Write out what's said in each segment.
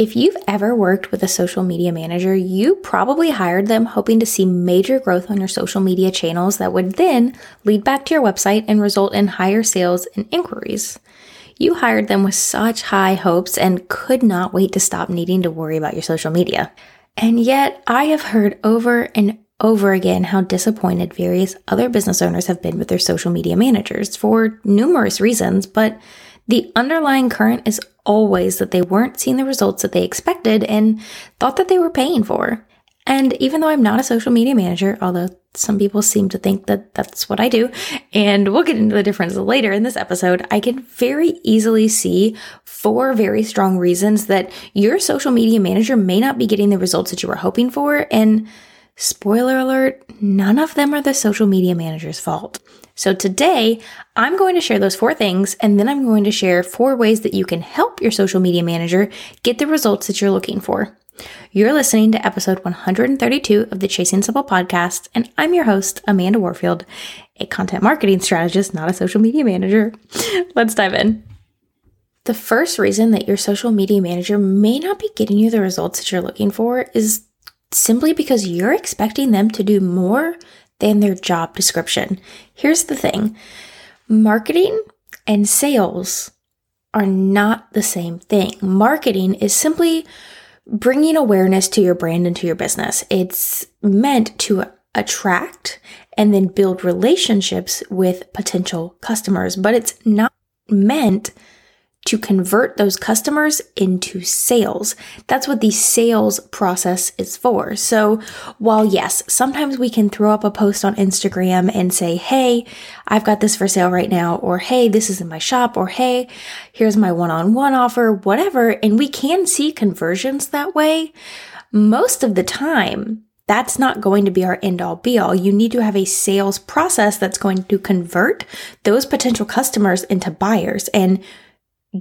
If you've ever worked with a social media manager, you probably hired them hoping to see major growth on your social media channels that would then lead back to your website and result in higher sales and inquiries. You hired them with such high hopes and could not wait to stop needing to worry about your social media. And yet, I have heard over and over again how disappointed various other business owners have been with their social media managers for numerous reasons, but the underlying current is always that they weren't seeing the results that they expected and thought that they were paying for. And even though I'm not a social media manager, although some people seem to think that that's what I do, and we'll get into the difference later in this episode, I can very easily see four very strong reasons that your social media manager may not be getting the results that you were hoping for. And spoiler alert, none of them are the social media manager's fault. So today, I'm going to share those four things, and then I'm going to share four ways that you can help your social media manager get the results that you're looking for. You're listening to episode 132 of the Chasing Simple podcast, and I'm your host, Amanda Warfield, a content marketing strategist, not a social media manager. Let's dive in. The first reason that your social media manager may not be getting you the results that you're looking for is simply because you're expecting them to do more than their job description. Here's the thing marketing and sales are not the same thing. Marketing is simply bringing awareness to your brand and to your business. It's meant to attract and then build relationships with potential customers, but it's not meant to convert those customers into sales. That's what the sales process is for. So while yes, sometimes we can throw up a post on Instagram and say, Hey, I've got this for sale right now, or Hey, this is in my shop, or Hey, here's my one on one offer, whatever. And we can see conversions that way. Most of the time, that's not going to be our end all be all. You need to have a sales process that's going to convert those potential customers into buyers. And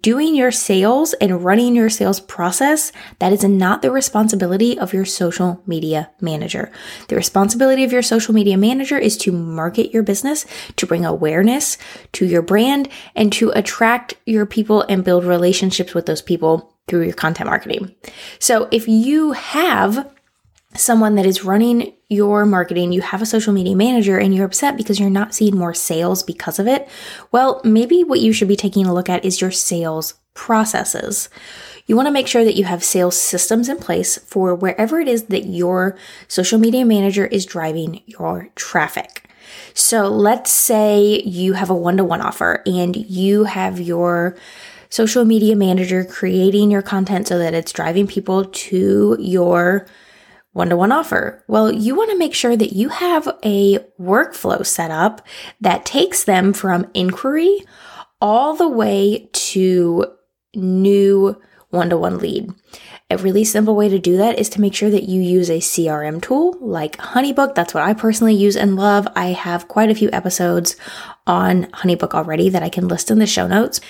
doing your sales and running your sales process, that is not the responsibility of your social media manager. The responsibility of your social media manager is to market your business, to bring awareness to your brand, and to attract your people and build relationships with those people through your content marketing. So if you have someone that is running your marketing, you have a social media manager, and you're upset because you're not seeing more sales because of it, well, maybe what you should be taking a look at is your sales processes. You want to make sure that you have sales systems in place for wherever it is that your social media manager is driving your traffic. So let's say you have a one to one offer and you have your social media manager creating your content so that it's driving people to your one to one offer? Well, you want to make sure that you have a workflow set up that takes them from inquiry all the way to new one to one lead. A really simple way to do that is to make sure that you use a CRM tool like Honeybook. That's what I personally use and love. I have quite a few episodes on Honeybook already that I can list in the show notes.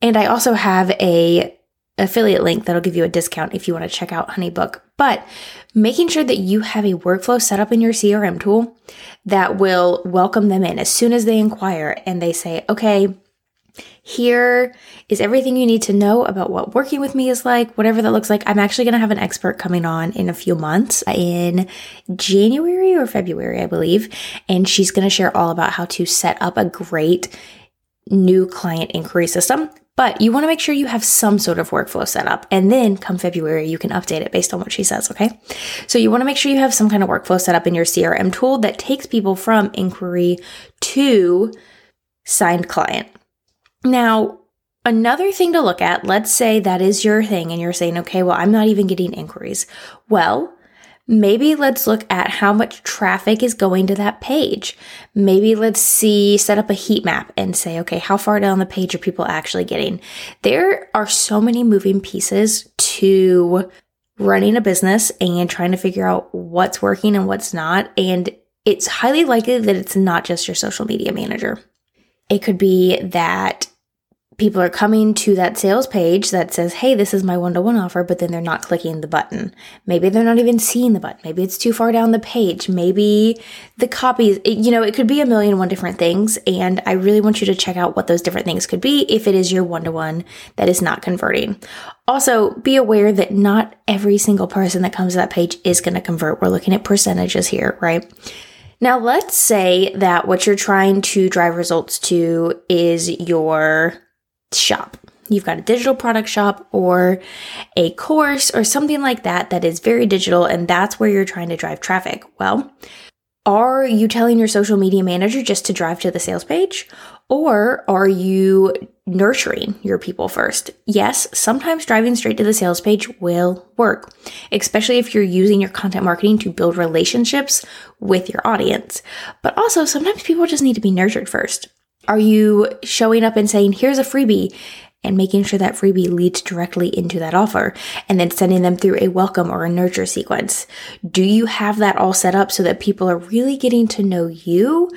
And I also have a affiliate link that'll give you a discount if you want to check out Honeybook. But making sure that you have a workflow set up in your CRM tool that will welcome them in as soon as they inquire and they say, okay, here is everything you need to know about what working with me is like, whatever that looks like. I'm actually going to have an expert coming on in a few months in January or February, I believe. And she's going to share all about how to set up a great new client inquiry system but you want to make sure you have some sort of workflow set up. And then come February, you can update it based on what she says. Okay. So you want to make sure you have some kind of workflow set up in your CRM tool that takes people from inquiry to signed client. Now, Another thing to look at, let's say that is your thing and you're saying, okay, well, I'm not even getting inquiries. Well, Maybe let's look at how much traffic is going to that page. Maybe let's see, set up a heat map and say, okay, how far down the page are people actually getting? There are so many moving pieces to running a business and trying to figure out what's working and what's not. And it's highly likely that it's not just your social media manager. It could be that people are coming to that sales page that says, Hey, this is my one to one offer, but then they're not clicking the button. Maybe they're not even seeing the button. Maybe it's too far down the page. Maybe the copies, you know, it could be a million one different things. And I really want you to check out what those different things could be if it is your one to one that is not converting. Also, be aware that not every single person that comes to that page is going to convert. We're looking at percentages here, right? Now, let's say that what you're trying to drive results to is your shop. You've got a digital product shop or a course or something like that that is very digital, and that's where you're trying to drive traffic. Well, are you telling your social media manager just to drive to the sales page? Or are you nurturing your people first? Yes, sometimes driving straight to the sales page will work, especially if you're using your content marketing to build relationships with your audience. But also, sometimes people just need to be nurtured first. Are you showing up and saying, here's a freebie? And making sure that freebie leads directly into that offer and then sending them through a welcome or a nurture sequence. Do you have that all set up so that people are really getting to know you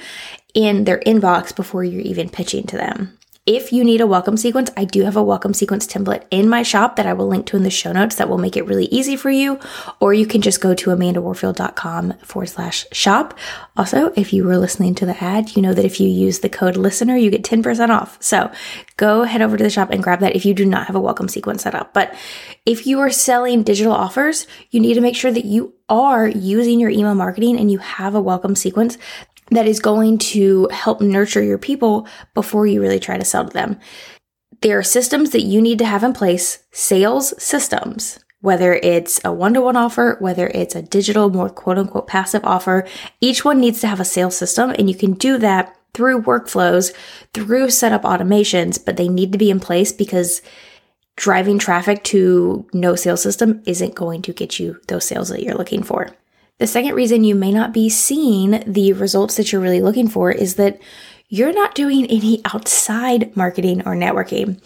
in their inbox before you're even pitching to them? If you need a welcome sequence, I do have a welcome sequence template in my shop that I will link to in the show notes that will make it really easy for you. Or you can just go to amandawarfield.com forward slash shop. Also, if you were listening to the ad, you know that if you use the code listener, you get 10% off. So go head over to the shop and grab that if you do not have a welcome sequence set up. But if you are selling digital offers, you need to make sure that you are using your email marketing and you have a welcome sequence that is going to help nurture your people before you really try to sell to them. There are systems that you need to have in place, sales systems, whether it's a one to one offer, whether it's a digital, more quote unquote passive offer. Each one needs to have a sales system, and you can do that through workflows, through setup automations, but they need to be in place because driving traffic to no sales system isn't going to get you those sales that you're looking for. The second reason you may not be seeing the results that you're really looking for is that you're not doing any outside marketing or networking.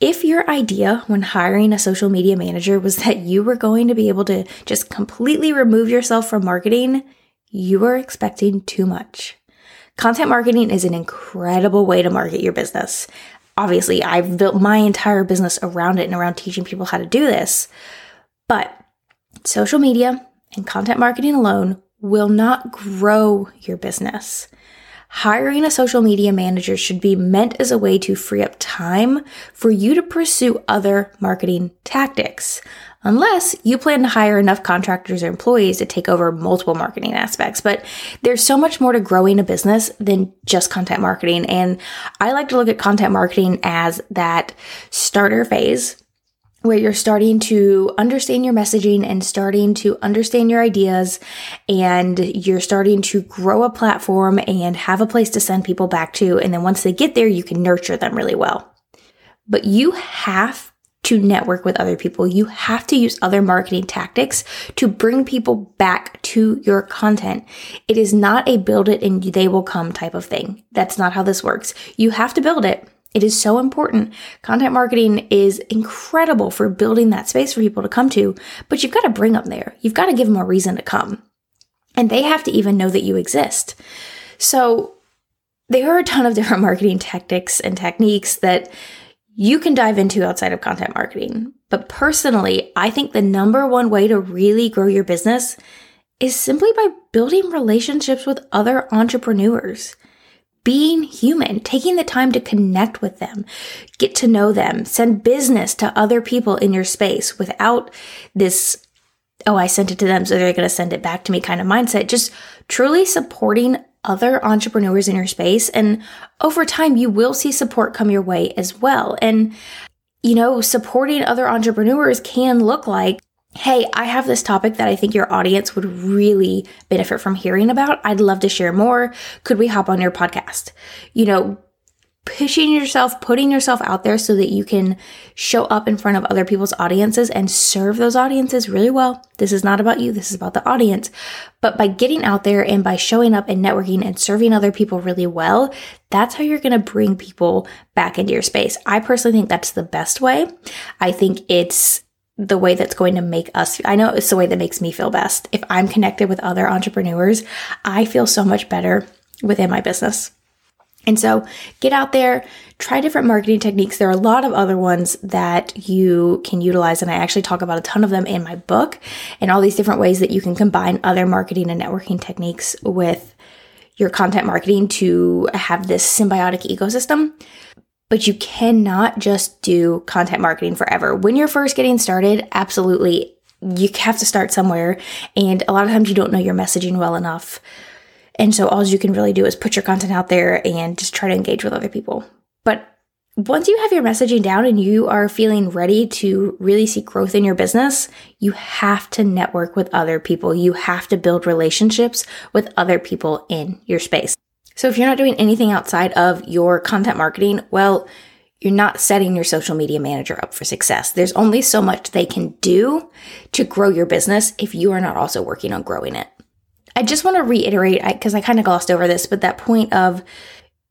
If your idea when hiring a social media manager was that you were going to be able to just completely remove yourself from marketing, you are expecting too much. Content marketing is an incredible way to market your business. Obviously, I've built my entire business around it and around teaching people how to do this. But social media and content marketing alone will not grow your business. Hiring a social media manager should be meant as a way to free up time for you to pursue other marketing tactics, unless you plan to hire enough contractors or employees to take over multiple marketing aspects. But there's so much more to growing a business than just content marketing. And I like to look at content marketing as that starter phase where you're starting to understand your messaging and starting to understand your ideas and you're starting to grow a platform and have a place to send people back to. And then once they get there, you can nurture them really well. But you have to network with other people. You have to use other marketing tactics to bring people back to your content. It is not a build it and they will come type of thing. That's not how this works. You have to build it it is so important. Content marketing is incredible for building that space for people to come to, but you've got to bring them there. You've got to give them a reason to come. And they have to even know that you exist. So there are a ton of different marketing tactics and techniques that you can dive into outside of content marketing. But personally, I think the number one way to really grow your business is simply by building relationships with other entrepreneurs being human, taking the time to connect with them, get to know them, send business to other people in your space without this, oh, I sent it to them, so they're going to send it back to me kind of mindset. Just truly supporting other entrepreneurs in your space. And over time, you will see support come your way as well. And, you know, supporting other entrepreneurs can look like hey, I have this topic that I think your audience would really benefit from hearing about. I'd love to share more. Could we hop on your podcast? You know, pushing yourself, putting yourself out there so that you can show up in front of other people's audiences and serve those audiences really well. This is not about you, this is about the audience. But by getting out there and by showing up and networking and serving other people really well, that's how you're going to bring people back into your space. I personally think that's the best way. I think it's the way that's going to make us I know it's the way that makes me feel best. If I'm connected with other entrepreneurs, I feel so much better within my business. And so get out there, try different marketing techniques. There are a lot of other ones that you can utilize, and I actually talk about a ton of them in my book and all these different ways that you can combine other marketing and networking techniques with your content marketing to have this symbiotic ecosystem. But you cannot just do content marketing forever. When you're first getting started, absolutely, you have to start somewhere. And a lot of times you don't know your messaging well enough and so all you can really do is put your content out there and just try to engage with other people. But once you have your messaging down and you are feeling ready to really see growth in your business, you have to network with other people. You have to build relationships with other people in your space. So if you're not doing anything outside of your content marketing, well, you're not setting your social media manager up for success. There's only so much they can do to grow your business if you are not also working on growing it. I just want to reiterate because I, I kind of glossed over this, but that point of,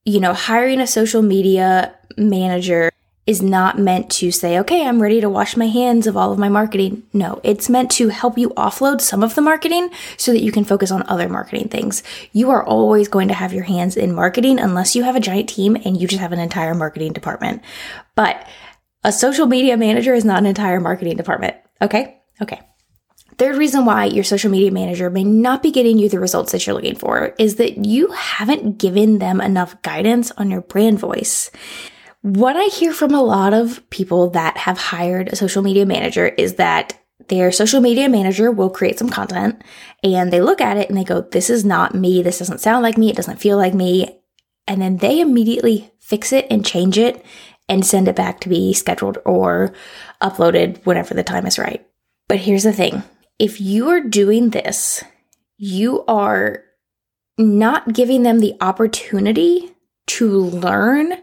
you know, hiring a social media manager is not meant to say, okay, I'm ready to wash my hands of all of my marketing. No, it's meant to help you offload some of the marketing so that you can focus on other marketing things. You are always going to have your hands in marketing unless you have a giant team and you just have an entire marketing department. But a social media manager is not an entire marketing department. Okay. Okay. Third reason why your social media manager may not be getting you the results that you're looking for is that you haven't given them enough guidance on your brand voice. What I hear from a lot of people that have hired a social media manager is that their social media manager will create some content and they look at it and they go, This is not me. This doesn't sound like me. It doesn't feel like me. And then they immediately fix it and change it and send it back to be scheduled or uploaded whenever the time is right. But here's the thing if you are doing this, you are not giving them the opportunity to learn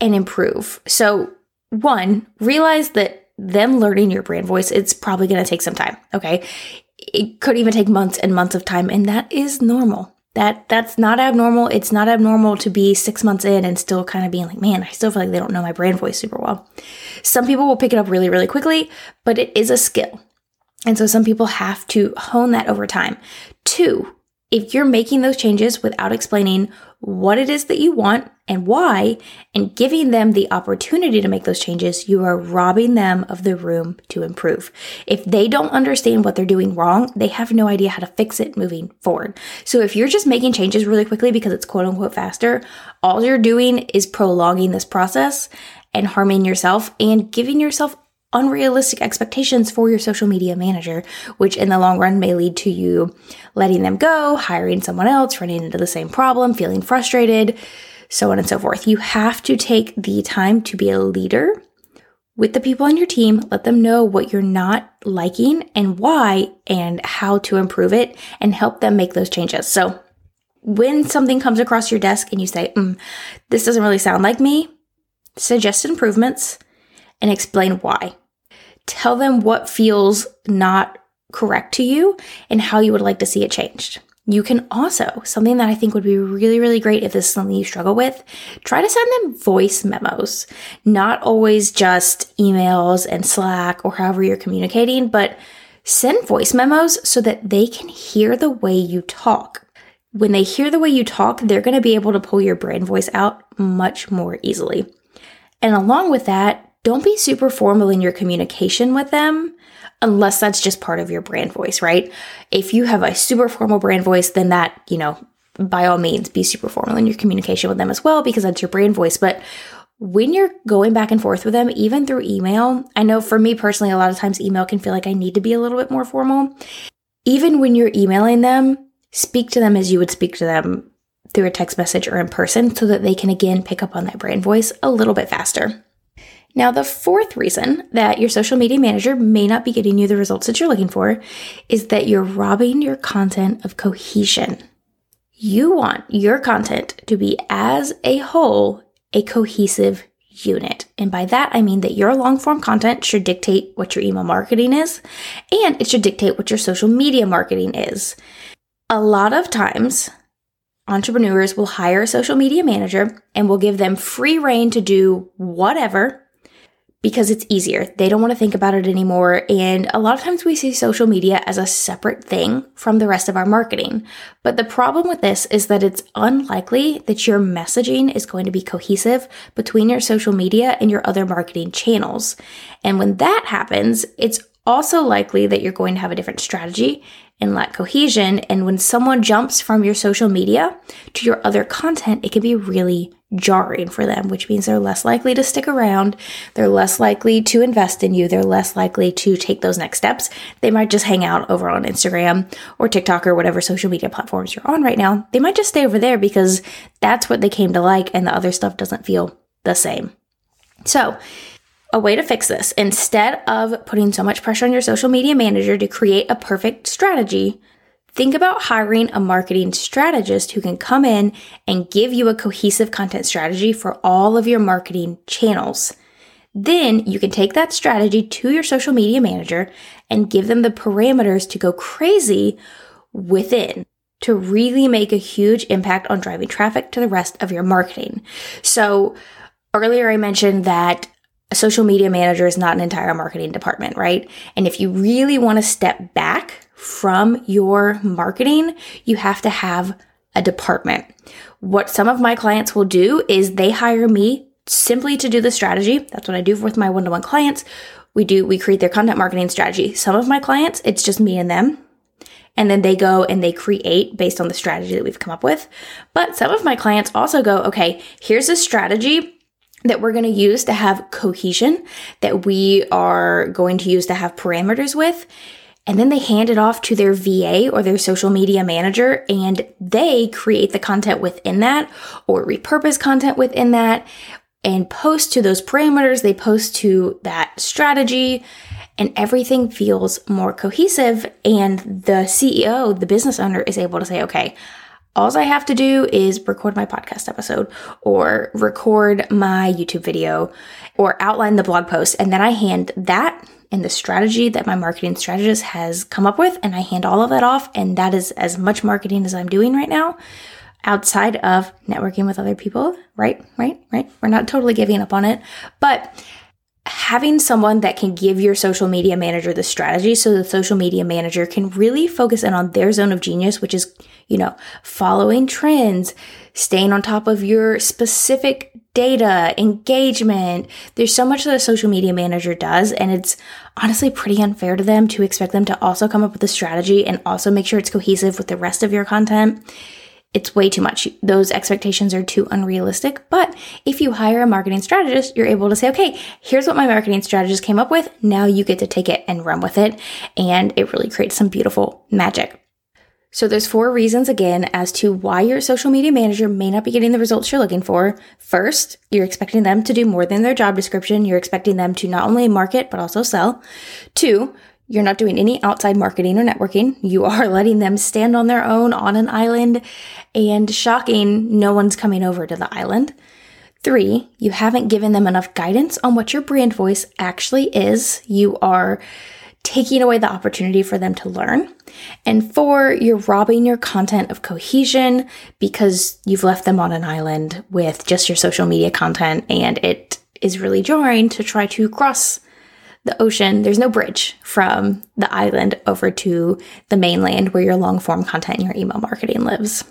and improve. So, one, realize that them learning your brand voice, it's probably going to take some time. Okay. It could even take months and months of time, and that is normal. That that's not abnormal. It's not abnormal to be six months in and still kind of being like, man, I still feel like they don't know my brand voice super well. Some people will pick it up really, really quickly, but it is a skill. And so some people have to hone that over time. Two, if you're making those changes without explaining what it is that you want and why, and giving them the opportunity to make those changes, you are robbing them of the room to improve. If they don't understand what they're doing wrong, they have no idea how to fix it moving forward. So if you're just making changes really quickly because it's quote unquote faster, all you're doing is prolonging this process and harming yourself and giving yourself unrealistic expectations for your social media manager, which in the long run may lead to you letting them go, hiring someone else, running into the same problem, feeling frustrated, so on and so forth. You have to take the time to be a leader with the people on your team, let them know what you're not liking and why and how to improve it and help them make those changes. So when something comes across your desk and you say, mm, this doesn't really sound like me, suggest improvements and explain why. Tell them what feels not correct to you and how you would like to see it changed. You can also, something that I think would be really, really great if this is something you struggle with, try to send them voice memos. Not always just emails and Slack or however you're communicating, but send voice memos so that they can hear the way you talk. When they hear the way you talk, they're going to be able to pull your brand voice out much more easily. And along with that, don't be super formal in your communication with them unless that's just part of your brand voice, right? If you have a super formal brand voice, then that, you know, by all means, be super formal in your communication with them as well because that's your brand voice. But when you're going back and forth with them, even through email, I know for me personally, a lot of times email can feel like I need to be a little bit more formal. Even when you're emailing them, speak to them as you would speak to them through a text message or in person so that they can again pick up on that brand voice a little bit faster. Now, the fourth reason that your social media manager may not be getting you the results that you're looking for is that you're robbing your content of cohesion. You want your content to be as a whole a cohesive unit. And by that, I mean that your long form content should dictate what your email marketing is, and it should dictate what your social media marketing is. A lot of times, entrepreneurs will hire a social media manager and will give them free rein to do whatever because it's easier. They don't want to think about it anymore. And a lot of times we see social media as a separate thing from the rest of our marketing. But the problem with this is that it's unlikely that your messaging is going to be cohesive between your social media and your other marketing channels. And when that happens, it's also likely that you're going to have a different strategy and lack cohesion. And when someone jumps from your social media to your other content, it can be really jarring for them, which means they're less likely to stick around. They're less likely to invest in you. They're less likely to take those next steps. They might just hang out over on Instagram or TikTok or whatever social media platforms you're on right now. They might just stay over there because that's what they came to like and the other stuff doesn't feel the same. So, a way to fix this, instead of putting so much pressure on your social media manager to create a perfect strategy, think about hiring a marketing strategist who can come in and give you a cohesive content strategy for all of your marketing channels. Then you can take that strategy to your social media manager and give them the parameters to go crazy within to really make a huge impact on driving traffic to the rest of your marketing. So, earlier I mentioned that a social media manager is not an entire marketing department, right? And if you really want to step back from your marketing, you have to have a department. What some of my clients will do is they hire me simply to do the strategy. That's what I do with my one to one clients. We do, we create their content marketing strategy. Some of my clients, it's just me and them. And then they go and they create based on the strategy that we've come up with. But some of my clients also go, okay, here's a strategy that we're going to use to have cohesion, that we are going to use to have parameters with. And then they hand it off to their VA or their social media manager, and they create the content within that or repurpose content within that and post to those parameters. They post to that strategy, and everything feels more cohesive. And the CEO, the business owner, is able to say, okay, all I have to do is record my podcast episode or record my YouTube video or outline the blog post. And then I hand that and the strategy that my marketing strategist has come up with. And I hand all of that off. And that is as much marketing as I'm doing right now outside of networking with other people. Right, right, right. We're not totally giving up on it. But having someone that can give your social media manager the strategy so the social media manager can really focus in on their zone of genius, which is, you know, following trends, staying on top of your specific data, engagement. There's so much that a social media manager does, and it's honestly pretty unfair to them to expect them to also come up with a strategy and also make sure it's cohesive with the rest of your content it's way too much. Those expectations are too unrealistic. But if you hire a marketing strategist, you're able to say, okay, here's what my marketing strategist came up with. Now you get to take it and run with it. And it really creates some beautiful magic. So there's four reasons again as to why your social media manager may not be getting the results you're looking for. First, you're expecting them to do more than their job description. You're expecting them to not only market, but also sell. Two, you're not doing any outside marketing or networking. You are letting them stand on their own on an island, and shocking, no one's coming over to the island. Three, you haven't given them enough guidance on what your brand voice actually is. You are taking away the opportunity for them to learn. And four, you're robbing your content of cohesion because you've left them on an island with just your social media content, and it is really jarring to try to cross the ocean, there's no bridge from the island over to the mainland where your long form content and your email marketing lives.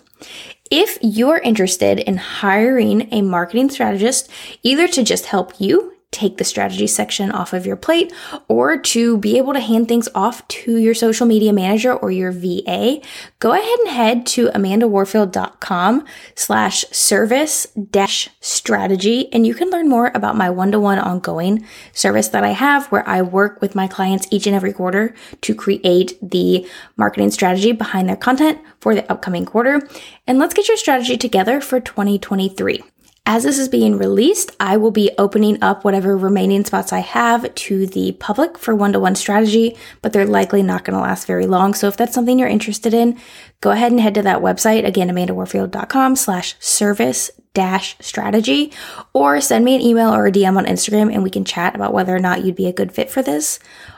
If you're interested in hiring a marketing strategist, either to just help you take the strategy section off of your plate or to be able to hand things off to your social media manager or your VA, go ahead and head to amandawarfield.com slash service dash strategy. And you can learn more about my one-to-one ongoing service that I have where I work with my clients each and every quarter to create the marketing strategy behind their content for the upcoming quarter. And let's get your strategy together for 2023. As this is being released, I will be opening up whatever remaining spots I have to the public for one to one strategy, but they're likely not going to last very long. So if that's something you're interested in, go ahead and head to that website again, amandawarfield.com slash service dash strategy, or send me an email or a DM on Instagram and we can chat about whether or not you'd be a good fit for this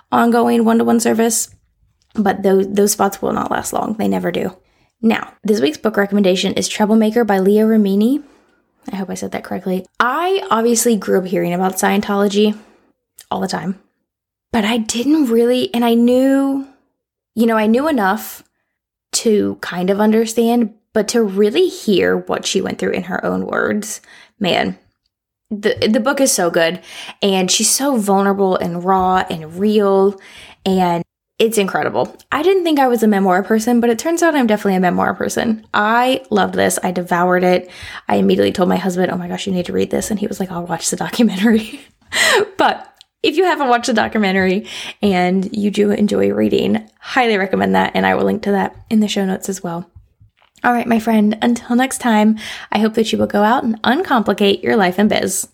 ongoing one to one service. But those, those spots will not last long. They never do. Now, this week's book recommendation is Troublemaker by Leah Remini. I hope I said that correctly. I obviously grew up hearing about Scientology all the time. But I didn't really, and I knew, you know, I knew enough to kind of understand, but to really hear what she went through in her own words, man, the the book is so good and she's so vulnerable and raw and real and it's incredible. I didn't think I was a memoir person, but it turns out I'm definitely a memoir person. I loved this. I devoured it. I immediately told my husband, "Oh my gosh, you need to read this." And he was like, "I'll watch the documentary." but if you haven't watched the documentary and you do enjoy reading, highly recommend that and I will link to that in the show notes as well. All right, my friend, until next time, I hope that you will go out and uncomplicate your life and biz.